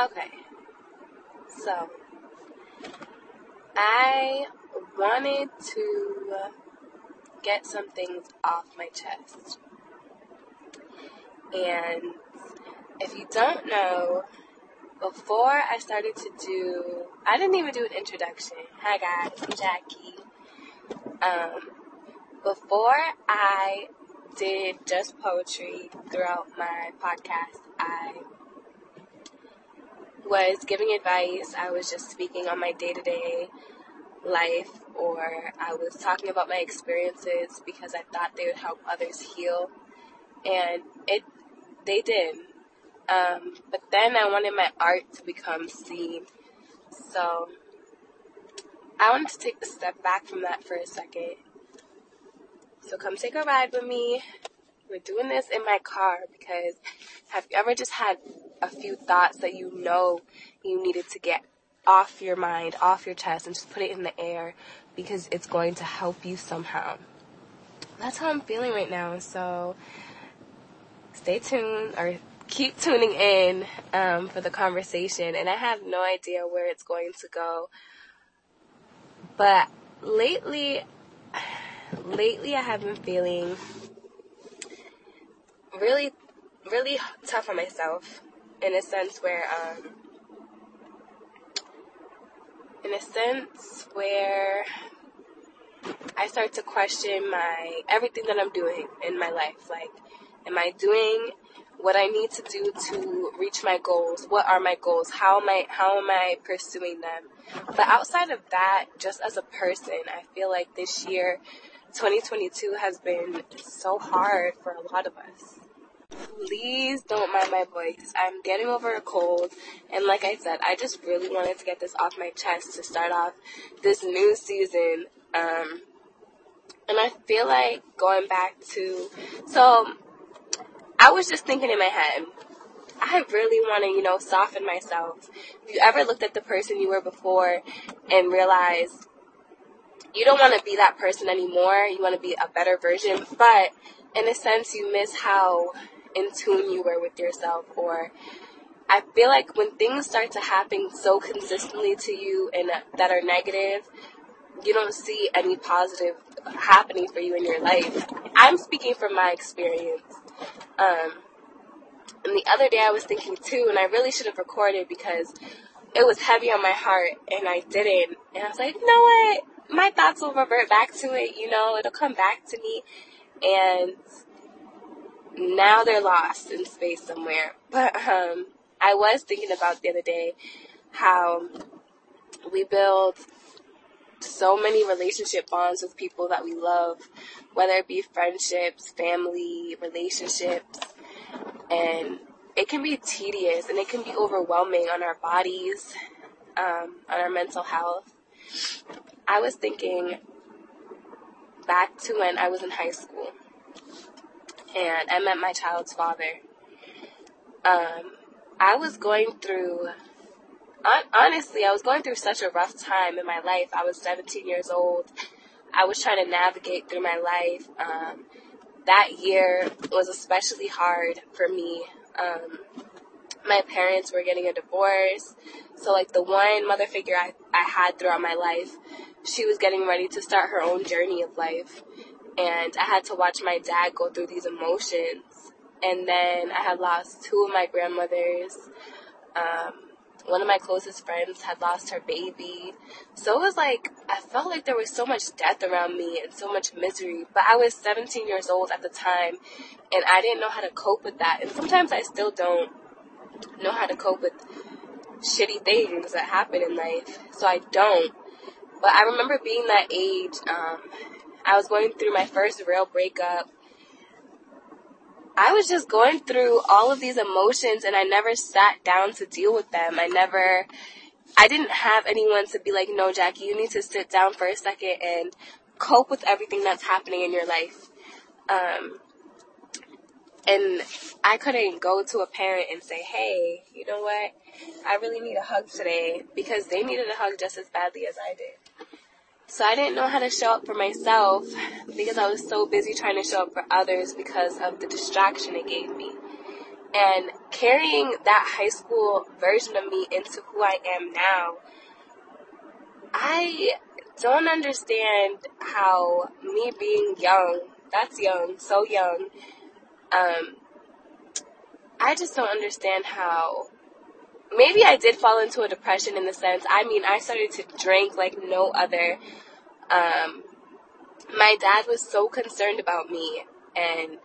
Okay. So, I wanted to get some things off my chest. And if you don't know, before I started to do, I didn't even do an introduction. Hi guys, I'm Jackie. Um, before I did just poetry throughout my podcast, I was giving advice. I was just speaking on my day to day life, or I was talking about my experiences because I thought they would help others heal. And it, they did. Um, but then I wanted my art to become seen. So I wanted to take a step back from that for a second. So come take a ride with me. We're doing this in my car because have you ever just had a few thoughts that you know you needed to get off your mind, off your chest, and just put it in the air because it's going to help you somehow? That's how I'm feeling right now. So stay tuned or keep tuning in um, for the conversation. And I have no idea where it's going to go. But lately, lately I have been feeling really, really tough on myself in a sense where, um, in a sense where I start to question my everything that I'm doing in my life. Like, am I doing what I need to do to reach my goals? What are my goals? How am I how am I pursuing them? But outside of that, just as a person, I feel like this year 2022 has been so hard for a lot of us. Please don't mind my voice. I'm getting over a cold, and like I said, I just really wanted to get this off my chest to start off this new season. Um, and I feel like going back to so I was just thinking in my head, I really want to, you know, soften myself. Have you ever looked at the person you were before and realized you don't want to be that person anymore. You want to be a better version, but in a sense, you miss how in tune you were with yourself. Or I feel like when things start to happen so consistently to you and that are negative, you don't see any positive happening for you in your life. I'm speaking from my experience. Um, and the other day I was thinking too, and I really should have recorded because it was heavy on my heart and I didn't. And I was like, you know what? my thoughts will revert back to it, you know, it'll come back to me. And now they're lost in space somewhere. But um, I was thinking about the other day how we build so many relationship bonds with people that we love, whether it be friendships, family, relationships, and it can be tedious and it can be overwhelming on our bodies, um, on our mental health. I was thinking back to when I was in high school and I met my child's father. Um, I was going through, honestly, I was going through such a rough time in my life. I was 17 years old. I was trying to navigate through my life. Um, that year was especially hard for me. Um, my parents were getting a divorce. So, like, the one mother figure I, I had throughout my life she was getting ready to start her own journey of life. And I had to watch my dad go through these emotions. And then I had lost two of my grandmothers. Um, one of my closest friends had lost her baby. So it was like, I felt like there was so much death around me and so much misery. But I was 17 years old at the time and I didn't know how to cope with that. And sometimes I still don't know how to cope with shitty things that happen in life. So I don't. But I remember being that age. Um, I was going through my first real breakup. I was just going through all of these emotions and I never sat down to deal with them. I never, I didn't have anyone to be like, no, Jackie, you need to sit down for a second and cope with everything that's happening in your life. Um, and I couldn't go to a parent and say, hey, you know what? I really need a hug today because they needed a hug just as badly as I did. So I didn't know how to show up for myself because I was so busy trying to show up for others because of the distraction it gave me. And carrying that high school version of me into who I am now, I don't understand how me being young, that's young, so young, um, I just don't understand how maybe I did fall into a depression in the sense. I mean, I started to drink like no other. Um, my dad was so concerned about me, and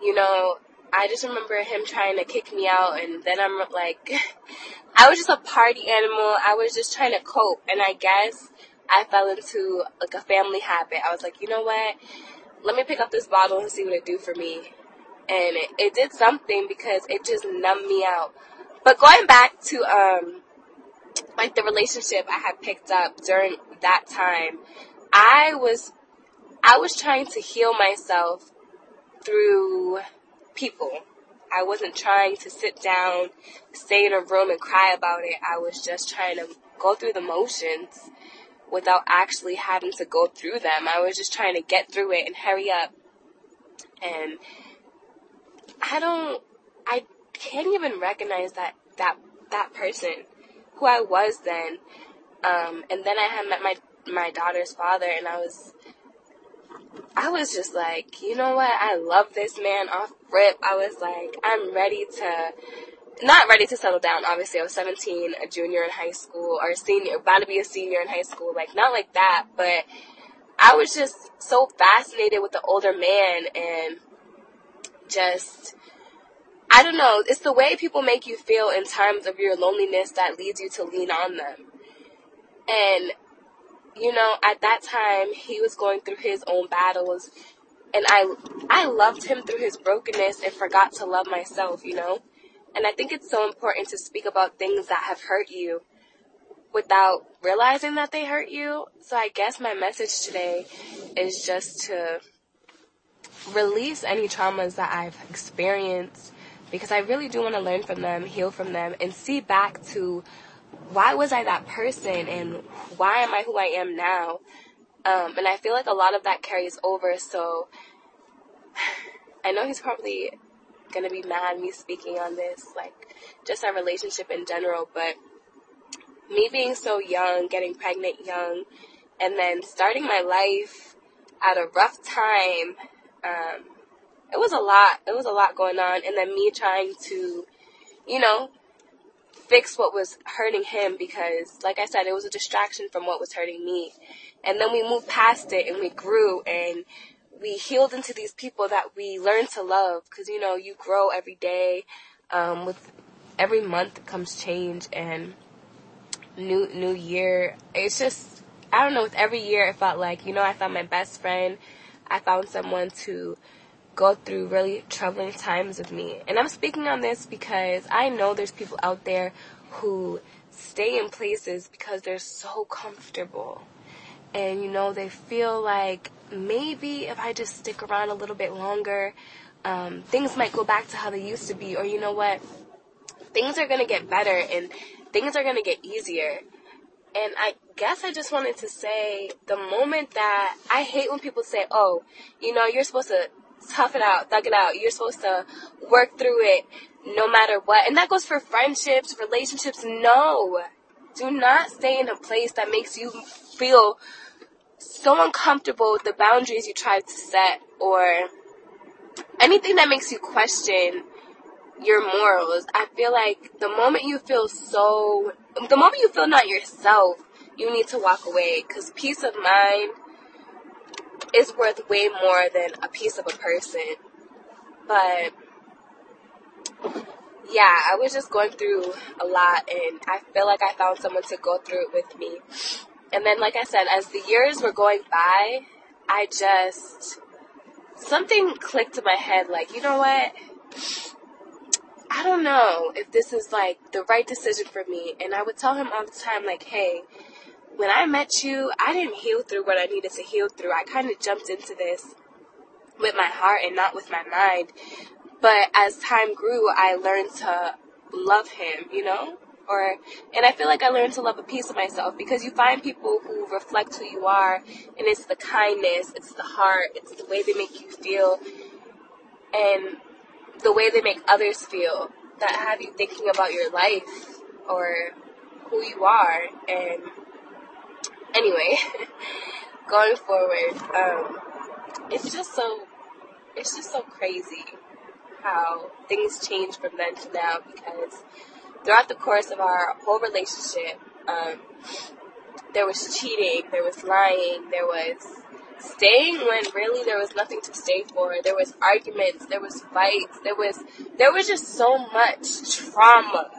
you know, I just remember him trying to kick me out, and then I'm like, I was just a party animal. I was just trying to cope, and I guess I fell into like a family habit. I was like, you know what? Let me pick up this bottle and see what it do for me. And it, it did something because it just numbed me out. But going back to um like the relationship I had picked up during that time, I was I was trying to heal myself through people. I wasn't trying to sit down, stay in a room and cry about it. I was just trying to go through the motions without actually having to go through them. I was just trying to get through it and hurry up. And I don't I can't even recognize that that that person who I was then. Um, and then I had met my my daughter's father, and I was I was just like, you know what? I love this man off rip. I was like, I'm ready to not ready to settle down. Obviously, I was 17, a junior in high school, or a senior, about to be a senior in high school. Like, not like that, but I was just so fascinated with the older man and just I don't know. It's the way people make you feel in times of your loneliness that leads you to lean on them. And, you know, at that time, he was going through his own battles. And I, I loved him through his brokenness and forgot to love myself, you know? And I think it's so important to speak about things that have hurt you without realizing that they hurt you. So I guess my message today is just to release any traumas that I've experienced because I really do want to learn from them, heal from them, and see back to why was I that person and why am I who I am now. Um, and I feel like a lot of that carries over. So I know he's probably gonna be mad me speaking on this, like just our relationship in general. But me being so young, getting pregnant young, and then starting my life at a rough time. Um, it was a lot. It was a lot going on. And then me trying to, you know, fix what was hurting him because, like I said, it was a distraction from what was hurting me. And then we moved past it and we grew and we healed into these people that we learned to love because, you know, you grow every day. Um, with every month comes change and new, new year. It's just, I don't know, with every year it felt like, you know, I found my best friend. I found someone to go through really troubling times with me. And I'm speaking on this because I know there's people out there who stay in places because they're so comfortable. And you know, they feel like maybe if I just stick around a little bit longer, um, things might go back to how they used to be. Or you know what? Things are to get better and things are to get easier. And I guess I just wanted to say the moment that I hate when people say, oh, you know, you're supposed to tough it out, thug it out. You're supposed to work through it no matter what. And that goes for friendships, relationships. No. Do not stay in a place that makes you feel so uncomfortable with the boundaries you tried to set or anything that makes you question your morals. I feel like the moment you feel so, the moment you feel not yourself, you need to walk away because peace of mind is worth way more than a piece of a person. But yeah, I was just going through a lot and I feel like I found someone to go through it with me. And then like I said, as the years were going by, I just something clicked in my head like, you know what? I don't know if this is like the right decision for me. And I would tell him all the time like, "Hey, when I met you, I didn't heal through what I needed to heal through. I kind of jumped into this with my heart and not with my mind. But as time grew, I learned to love him, you know? Or, and I feel like I learned to love a piece of myself because you find people who reflect who you are and it's the kindness, it's the heart, it's the way they make you feel. And the way they make others feel that have you thinking about your life or who you are. And anyway, going forward, um, it's just so it's just so crazy how things change from then to now because throughout the course of our whole relationship, um, there was cheating, there was lying, there was staying when really there was nothing to stay for. There was arguments, there was fights, there was there was just so much trauma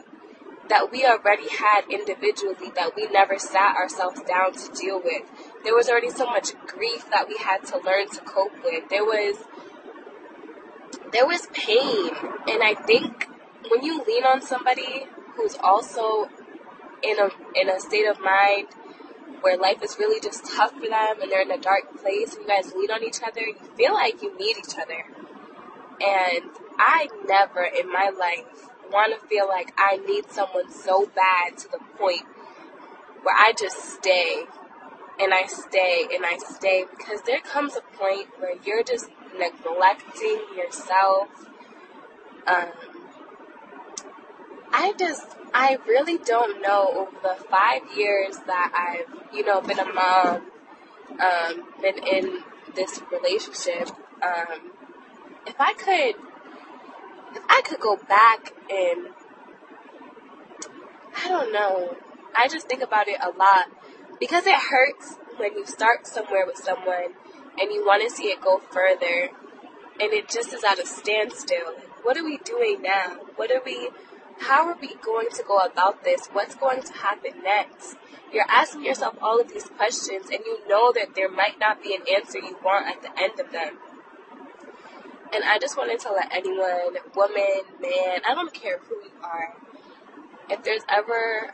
that we already had individually that we never sat ourselves down to deal with. There was already so much grief that we had to learn to cope with. There was there was pain, and I think when you lean on somebody who's also in a in a state of mind where life is really just tough for them and they're in a dark place and you guys lean on each other, you feel like you need each other. And I never in my life want to feel like I need someone so bad to the point where I just stay and I stay and I stay because there comes a point where you're just neglecting yourself. Um, I just, I really don't know over the five years that I've, you know, been a mom, um, been in this relationship, um, if I could, if I could go back and, I don't know, I just think about it a lot because it hurts when you start somewhere with someone and you want to see it go further and it just is at a standstill. What are we doing now? What are we how are we going to go about this? What's going to happen next? You're asking yourself all of these questions and you know that there might not be an answer you want at the end of them. And I just wanted to let anyone, woman, man, I don't care who you are, if there's ever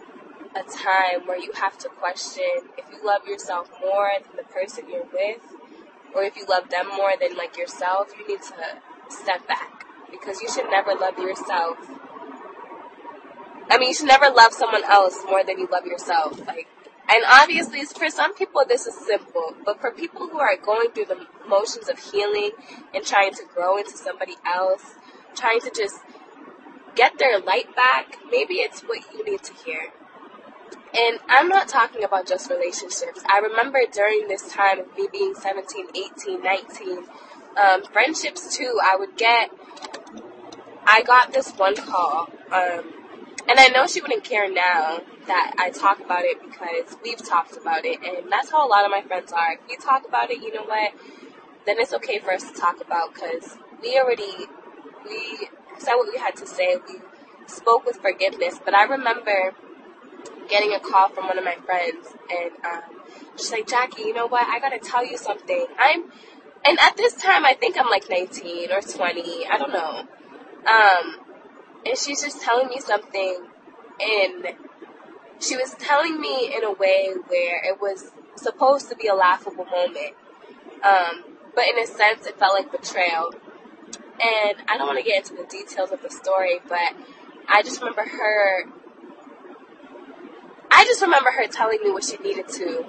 a time where you have to question if you love yourself more than the person you're with, or if you love them more than like yourself, you need to step back because you should never love yourself I mean, you should never love someone else more than you love yourself. Like, and obviously, for some people, this is simple. But for people who are going through the motions of healing and trying to grow into somebody else, trying to just get their light back, maybe it's what you need to hear. And I'm not talking about just relationships. I remember during this time of me being 17, 18, 19, um, friendships too, I would get, I got this one call. Um, and I know she wouldn't care now that I talk about it because we've talked about it, and that's how a lot of my friends are. If we talk about it, you know what? Then it's okay for us to talk about because we already we said what we had to say. We spoke with forgiveness. But I remember getting a call from one of my friends, and um, she's like, "Jackie, you know what? I gotta tell you something. I'm." And at this time, I think I'm like 19 or 20. I don't know. Um, and she's just telling me something. And she was telling me in a way where it was supposed to be a laughable moment. Um, but in a sense it felt like betrayal. And i don't want to get into the details of the story but i just remember her i just remember her telling me what she needed to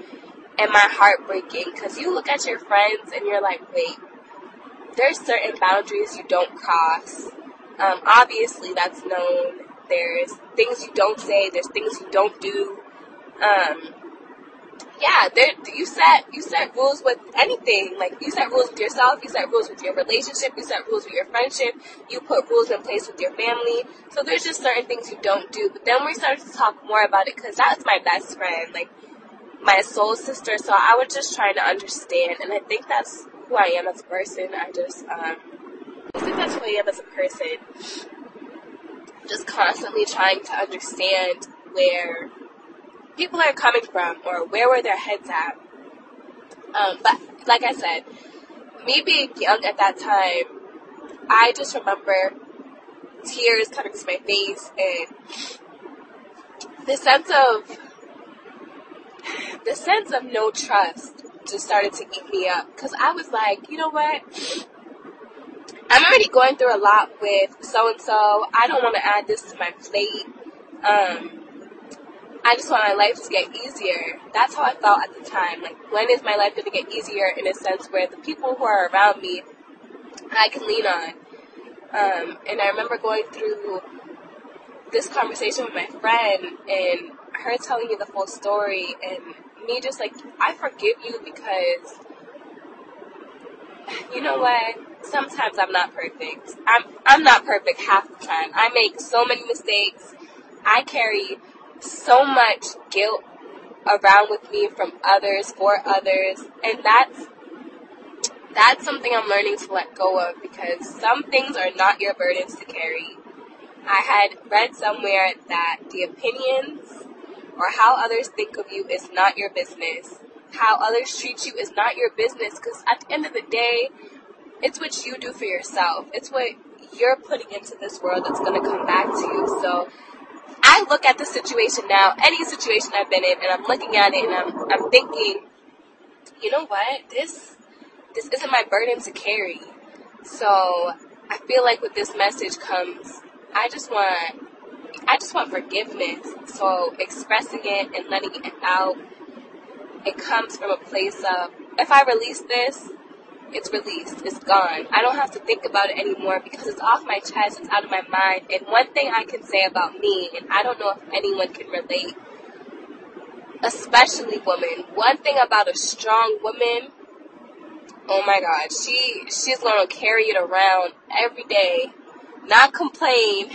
and my heart breaking because you look at your friends and you're like wait there's certain boundaries you don't cross um, obviously, that's known. There's things you don't say. There's things you don't do. Um, yeah, there you set you set rules with anything. Like you set rules with yourself. You set rules with your relationship. You set rules with your friendship. You put rules in place with your family. So there's just certain things you don't do. But then we started to talk more about it because that's my best friend, like my soul sister. So I was just trying to understand, and I think that's who I am as a person. I just um, that's who I am as a person. Just constantly trying to understand where people are coming from or where were their heads at. Um, but like I said, me being young at that time, I just remember tears coming to my face and the sense of the sense of no trust just started to eat me up because I was like, you know what? I'm already going through a lot with so and so. I don't want to add this to my plate. Um, I just want my life to get easier. That's how I felt at the time. Like, when is my life going to get easier in a sense where the people who are around me, I can lean on. Um, and I remember going through this conversation with my friend and her telling me the full story and me just like, I forgive you because you know what? Sometimes I'm not perfect. I'm I'm not perfect half the time. I make so many mistakes. I carry so much guilt around with me from others for others, and that's that's something I'm learning to let go of because some things are not your burdens to carry. I had read somewhere that the opinions or how others think of you is not your business. How others treat you is not your business because at the end of the day, it's what you do for yourself. It's what you're putting into this world that's going to come back to you. So I look at the situation now, any situation I've been in, and I'm looking at it and I'm, I'm thinking, you know what? This, this isn't my burden to carry. So I feel like with this message comes, I just want, I just want forgiveness. So expressing it and letting it out, it comes from a place of, if I release this, it's released. It's gone. I don't have to think about it anymore because it's off my chest. It's out of my mind. And one thing I can say about me, and I don't know if anyone can relate, especially women, one thing about a strong woman, oh my God, she she's gonna carry it around every day, not complain,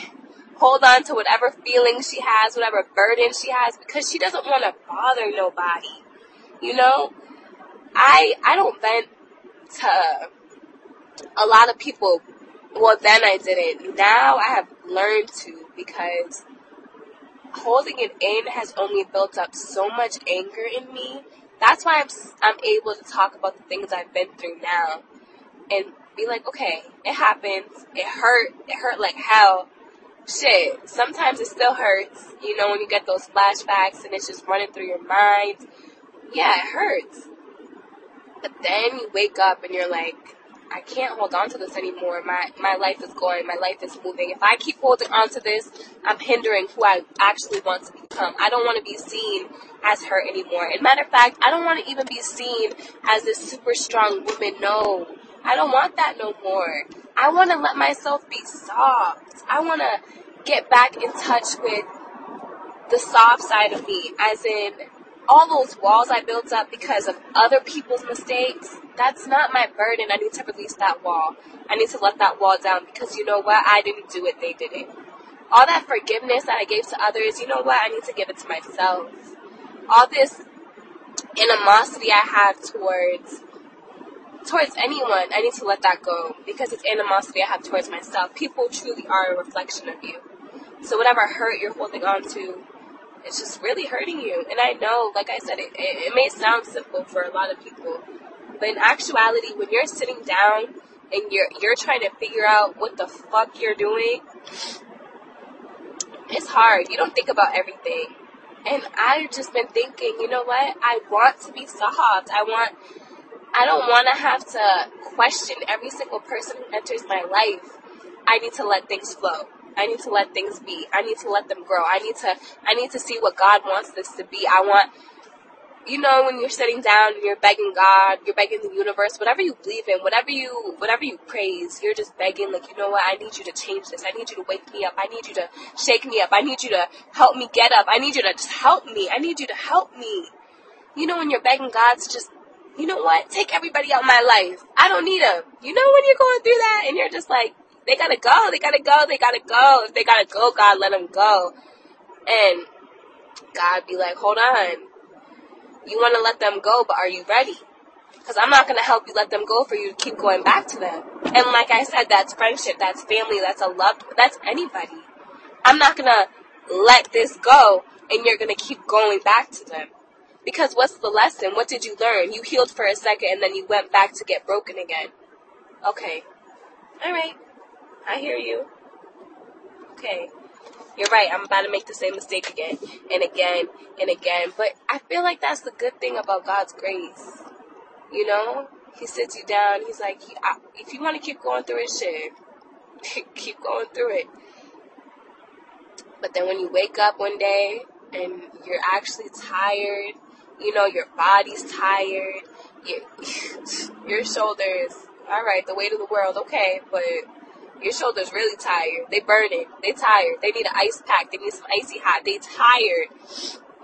hold on to whatever feelings she has, whatever burden she has, because she doesn't want to bother nobody. You know, I I don't vent to a lot of people. Well, then I didn't. Now I have learned to because holding it in has only built up so much anger in me. That's why I'm I'm able to talk about the things I've been through now and be like, okay, it happens. It hurt. It hurt like hell. Shit. Sometimes it still hurts. You know, when you get those flashbacks and it's just running through your mind. Yeah, it hurts. But then you wake up and you're like, I can't hold on to this anymore. My my life is going. My life is moving. If I keep holding on to this, I'm hindering who I actually want to become. I don't want to be seen as her anymore. And matter of fact, I don't want to even be seen as this super strong woman. No, I don't want that no more. I want to let myself be soft. I want to get back in touch with the soft side of me, as in all those walls I built up because of other people's mistakes, that's not my burden. I need to release that wall. I need to let that wall down because you know what? I didn't do it, they did it. All that forgiveness that I gave to others, you know what? I need to give it to myself. All this animosity I have towards towards anyone, I need to let that go because it's animosity I have towards myself. People truly are a reflection of you. So whatever hurt you're holding on to, it's just really hurting you. And I know, like I said, it, it, it may sound simple for a lot of people, but in actuality, when you're sitting down and you're you're trying to figure out what the fuck you're doing, it's hard. You don't think about everything. And I've just been thinking, you know what? I want to be soft. I want I don't want to have to question every single person who enters my life. I need to let things flow. I need to let things be. I need to let them grow. I need to I need to see what God wants this to be. I want you know when you're sitting down and you're begging God, you're begging the universe, whatever you believe in, whatever you whatever you praise, you're just begging like, you know what? I need you to change this. I need you to wake me up. I need you to shake me up. I need you to help me get up. I need you to just help me. I need you to help me. You know when you're begging God to just you know what? Take everybody out of my life. I don't need them. You know when you're going through that and you're just like, they gotta go. They gotta go. They gotta go. If they gotta go, God, let them go. And God be like, hold on. You want to let them go, but are you ready? Because I'm not going to help you let them go for you to keep going back to them. And like I said, that's friendship, that's family, that's a loved, that's anybody. I'm not going to let this go and you're going to keep going back to them. Because what's the lesson? What did you learn? You healed for a second and then you went back to get broken again. Okay. All right. I hear you. Okay. You're right. I'm about to make the same mistake again and again and again. But I feel like that's the good thing about God's grace. You know, He sits you down. He's like, if you want to keep going through it, shit, keep going through it. But then when you wake up one day and you're actually tired, you know, your body's tired, your, your shoulders, all right, the weight of the world, okay, but Your shoulders really tired. They burning. They tired. They need an ice pack. They need some icy hot. They tired.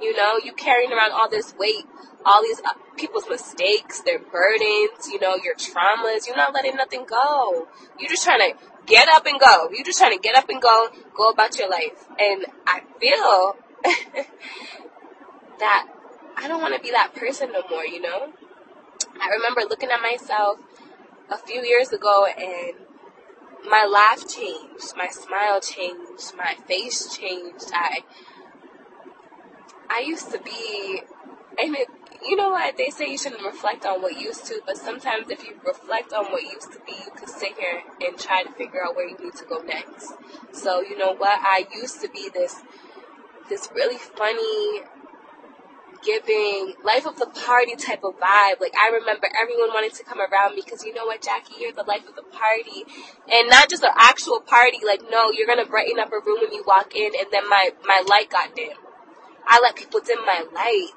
You know, you carrying around all this weight, all these uh, people's mistakes, their burdens, you know, your traumas. You're not letting nothing go. You're just trying to get up and go. You're just trying to get up and go, go about your life. And I feel that I don't want to be that person no more, you know? I remember looking at myself a few years ago and my laugh changed, my smile changed, my face changed. I I used to be and it, you know what they say you shouldn't reflect on what used to, but sometimes if you reflect on what used to be, you can sit here and try to figure out where you need to go next. So you know what? I used to be this this really funny giving life of the party type of vibe. Like I remember everyone wanted to come around me because you know what, Jackie, you're the life of the party, and not just an actual party. Like no, you're gonna brighten up a room when you walk in, and then my my light got dim. I let people dim my light.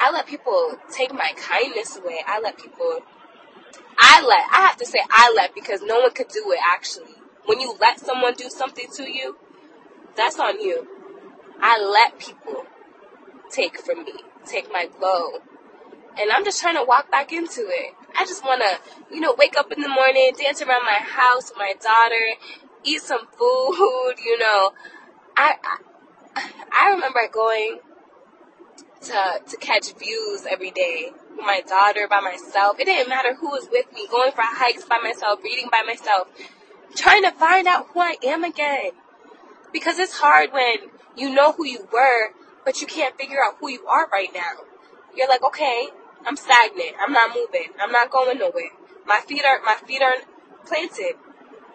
I let people take my kindness away. I let people. I let. I have to say I let because no one could do it actually. When you let someone do something to you, that's on you. I let people take from me take my glow. And I'm just trying to walk back into it. I just want to, you know, wake up in the morning, dance around my house with my daughter, eat some food, you know. I, I, I remember going to, to catch views every day with my daughter, by myself. It didn't matter who was with me, going for hikes by myself, reading by myself, trying to find out who I am again. Because it's hard when you know who you were, but you can't figure out who you are right now. You're like, okay, I'm stagnant. I'm not moving. I'm not going nowhere. My feet are my feet are planted.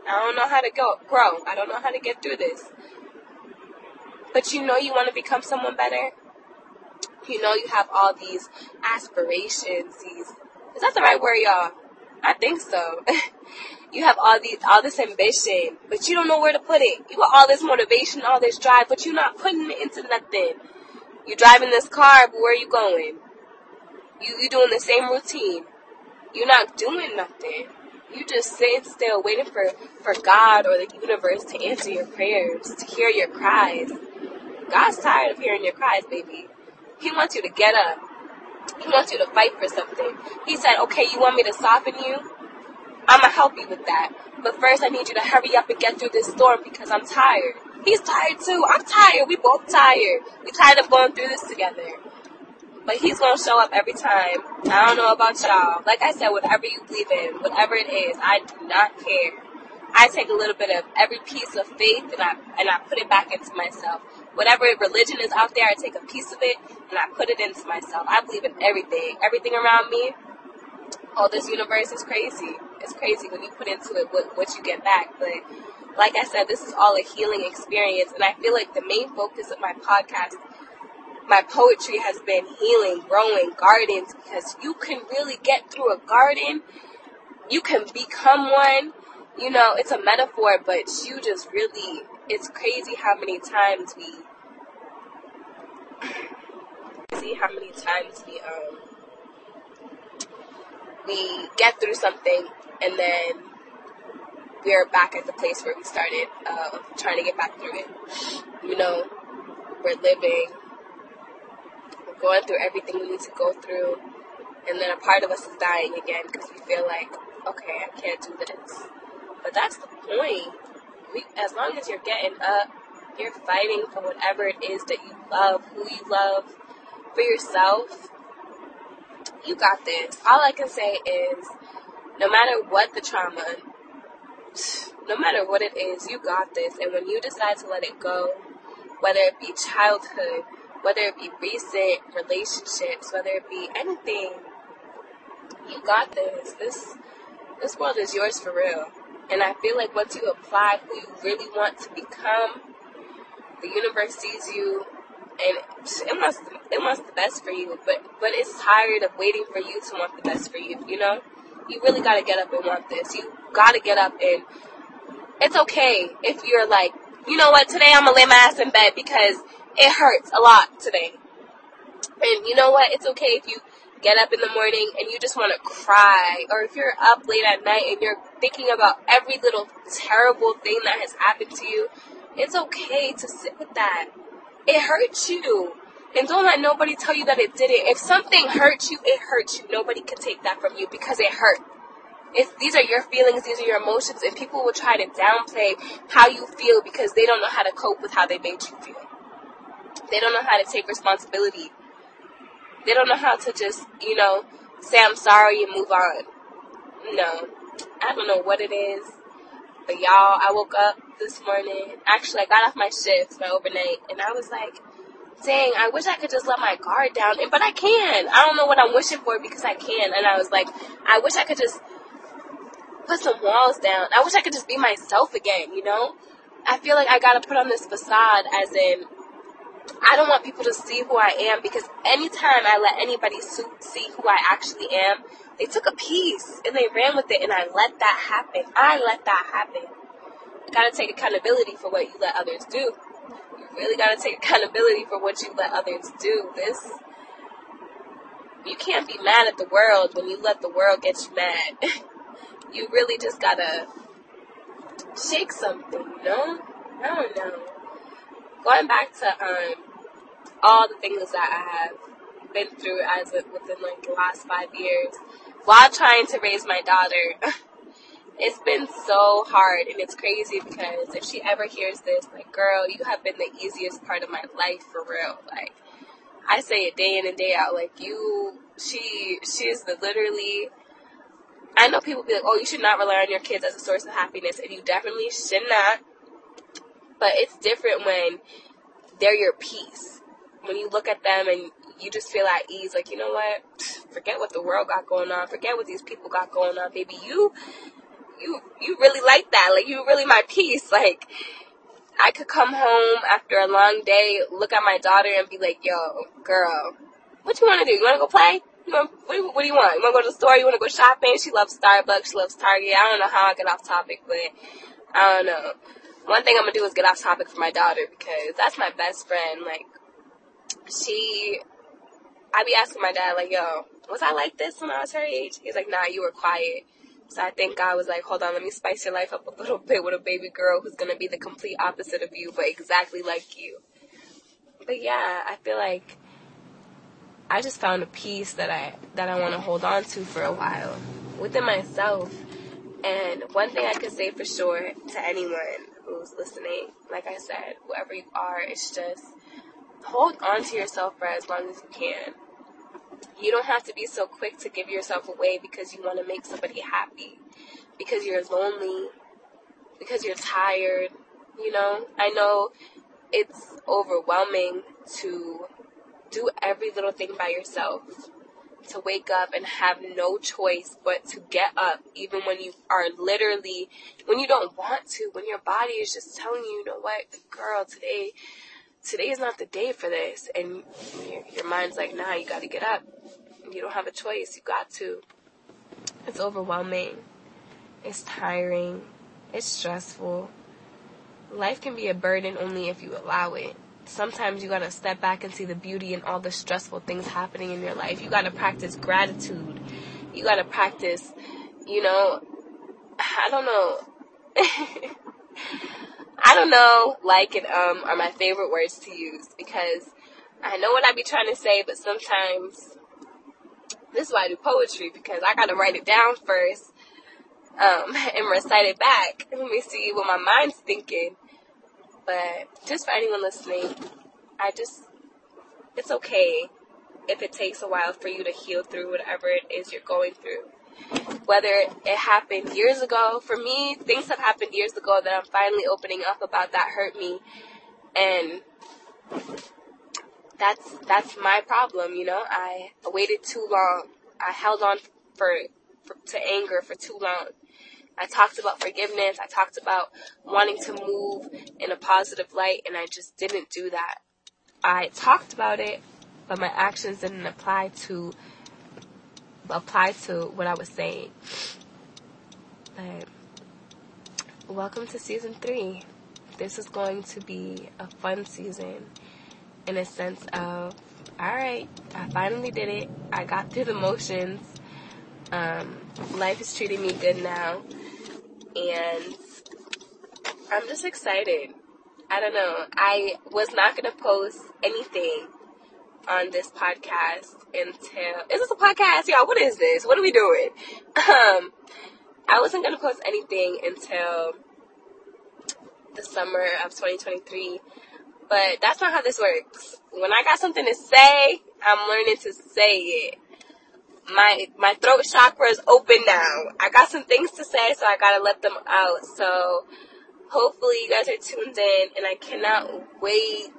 I don't know how to go grow. I don't know how to get through this. But you know you want to become someone better. You know you have all these aspirations. These is that the right word, y'all? I think so. you have all these all this ambition, but you don't know where to put it. You got all this motivation, all this drive, but you're not putting it into nothing. You driving this car, but where are you going? You you doing the same routine. You're not doing nothing. You just sitting still waiting for, for God or the universe to answer your prayers, to hear your cries. God's tired of hearing your cries, baby. He wants you to get up. He wants you to fight for something. He said, okay, you want me to soften you? I'm to help you with that. But first, I need you to hurry up and get through this storm because I'm tired. He's tired too. I'm tired. We both tired. We tired of going through this together. But he's gonna show up every time. I don't know about y'all. Like I said, whatever you believe in, whatever it is, I do not care. I take a little bit of every piece of faith and I and I put it back into myself. Whatever religion is out there, I take a piece of it and I put it into myself. I believe in everything. Everything around me. Oh, this universe is crazy. It's crazy when you put into it what, what you get back. But like I said, this is all a healing experience. And I feel like the main focus of my podcast, my poetry has been healing, growing gardens because you can really get through a garden. You can become one. You know, it's a metaphor, but you just really, it's crazy how many times we, see how many times we, um, we get through something and then we're back at the place where we started, uh, trying to get back through it. You know, we're living, we're going through everything we need to go through, and then a part of us is dying again because we feel like, okay, I can't do this. But that's the point. We, as long as you're getting up, you're fighting for whatever it is that you love, who you love, for yourself, you got this. All I can say is, no matter what the trauma, no matter what it is, you got this. And when you decide to let it go, whether it be childhood, whether it be recent relationships, whether it be anything, you got this. This this world is yours for real. And I feel like once you apply who you really want to become, the universe sees you and it wants it wants the best for you. But but it's tired of waiting for you to want the best for you, you know? you really got to get up and want this. You got to get up and it's okay if you're like, you know what, today I'm to lay my ass in bed because it hurts a lot today. And you know what, it's okay if you get up in the morning and you just want to cry, or if you're up late at night and you're thinking about every little terrible thing that has happened to you, it's okay to sit with that. It hurts you. And don't let nobody tell you that it didn't. If something hurts you, it hurts you. Nobody can take that from you because it hurt. If these are your feelings, these are your emotions, and people will try to downplay how you feel because they don't know how to cope with how they made you feel. They don't know how to take responsibility. They don't know how to just, you know, say I'm sorry and move on. No. I don't know what it is. But y'all, I woke up this morning. Actually, I got off my shift, my overnight, and I was like, dang, I wish I could just let my guard down. But I can. I don't know what I'm wishing for because I can. And I was like, I wish I could just put some walls down. I wish I could just be myself again, you know? I feel like I gotta put on this facade as in, I don't want people to see who I am because anytime I let anybody see who I actually am, they took a piece and they ran with it and I let that happen. I let that happen. You gotta take accountability for what you let others do. You really gotta take accountability for what you let others do. This, you can't be mad at the world when you let the world get you mad. you really just gotta shake something, you know? I don't know. Going back to um, all the things that I have been through as a, within like the last five years, while trying to raise my daughter, it's been so hard and it's crazy because if she ever hears this, like, girl, you have been the easiest part of my life for real. Like, I say it day in and day out. Like, you, she, she is the literally I know people be like, oh, you should not rely on your kids as a source of happiness, and you definitely should not. But it's different when they're your peace. When you look at them and you just feel at ease, like, you know what? Forget what the world got going on. Forget what these people got going on, baby. You, you, you really like that. Like, you really my peace. Like, I could come home after a long day, look at my daughter and be like, yo, girl, what you want to do? You want to go play? What, do, what do you want? You want to go to the store? You want to go shopping? She loves Starbucks. She loves Target. I don't know how I get off topic, but I don't know. One thing I'm gonna do is get off topic for my daughter because that's my best friend. Like, she, I be asking my dad, like, yo, was I like this when I was her age? He's like, nah, you were quiet. So I think God was like, hold on, let me spice your life up a little bit with a baby girl who's gonna be the complete opposite of you, but exactly like you. But yeah, I feel like I just found a piece that I that I want to hold on to for a while within myself. And one thing I could say for sure to anyone who's listening, like I said, whoever you are, it's just hold on to yourself for as long as you can. You don't have to be so quick to give yourself away because you want to make somebody happy, because you're lonely, because you're tired. You know, I know it's overwhelming to do every little thing by yourself. To wake up and have no choice but to get up, even when you are literally, when you don't want to, when your body is just telling you, you know what, girl, today, today is not the day for this. And your, your mind's like, nah, you gotta get up. You don't have a choice. You got to. It's overwhelming. It's tiring. It's stressful. Life can be a burden only if you allow it sometimes you gotta step back and see the beauty in all the stressful things happening in your life. You gotta practice gratitude. You gotta practice, you know, I don't know. I don't know, like and um are my favorite words to use because I know what I be trying to say, but sometimes this is why I do poetry because I gotta write it down first um, and recite it back. Let me see what my mind's thinking. But just for anyone listening, I just, it's okay if it takes a while for you to heal through whatever it is you're going through. Whether it happened years ago, for me, things have happened years ago that I'm finally opening up about that hurt me. And that's, that's my problem, you know? I waited too long. I held on for, for to anger for too long. I talked about forgiveness. I talked about wanting to move in a positive light, and I just didn't do that. I talked about it, but my actions didn't apply to apply to what I was saying. But welcome to season three. This is going to be a fun season in a sense of all right, I finally did it. I got through the motions. Um, life is treating me good now. And I'm just excited. I don't know. I was not going to post anything on this podcast until. Is this a podcast? Y'all, what is this? What are we doing? Um, I wasn't going to post anything until the summer of 2023. But that's not how this works. When I got something to say, I'm learning to say it. My my throat chakra is open now. I got some things to say, so I gotta let them out. So hopefully you guys are tuned in, and I cannot wait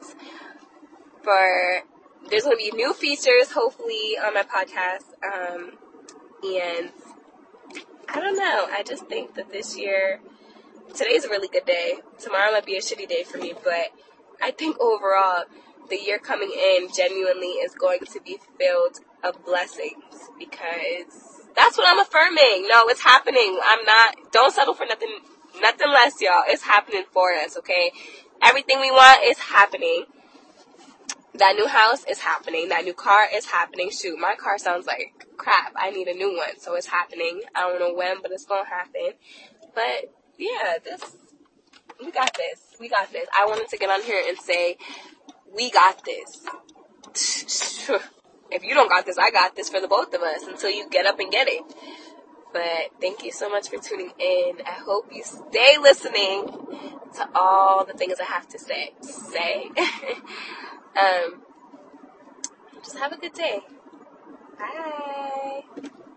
for. There's gonna be new features, hopefully, on my podcast. Um, and I don't know. I just think that this year, today's a really good day. Tomorrow might be a shitty day for me, but I think overall, the year coming in genuinely is going to be filled of blessings because that's what I'm affirming. No, it's happening. I'm not, don't settle for nothing, nothing less, y'all. It's happening for us, okay? Everything we want is happening. That new house is happening. That new car is happening. Shoot, my car sounds like crap. I need a new one. So it's happening. I don't know when, but it's gonna happen. But yeah, this we got this. We got this. I wanted to get on here and say, we got this. if you don't got this, I got this for the both of us until you get up and get it. But thank you so much for tuning in. I hope you stay listening to all the things I have to say. Say. um, just have a good day. Bye.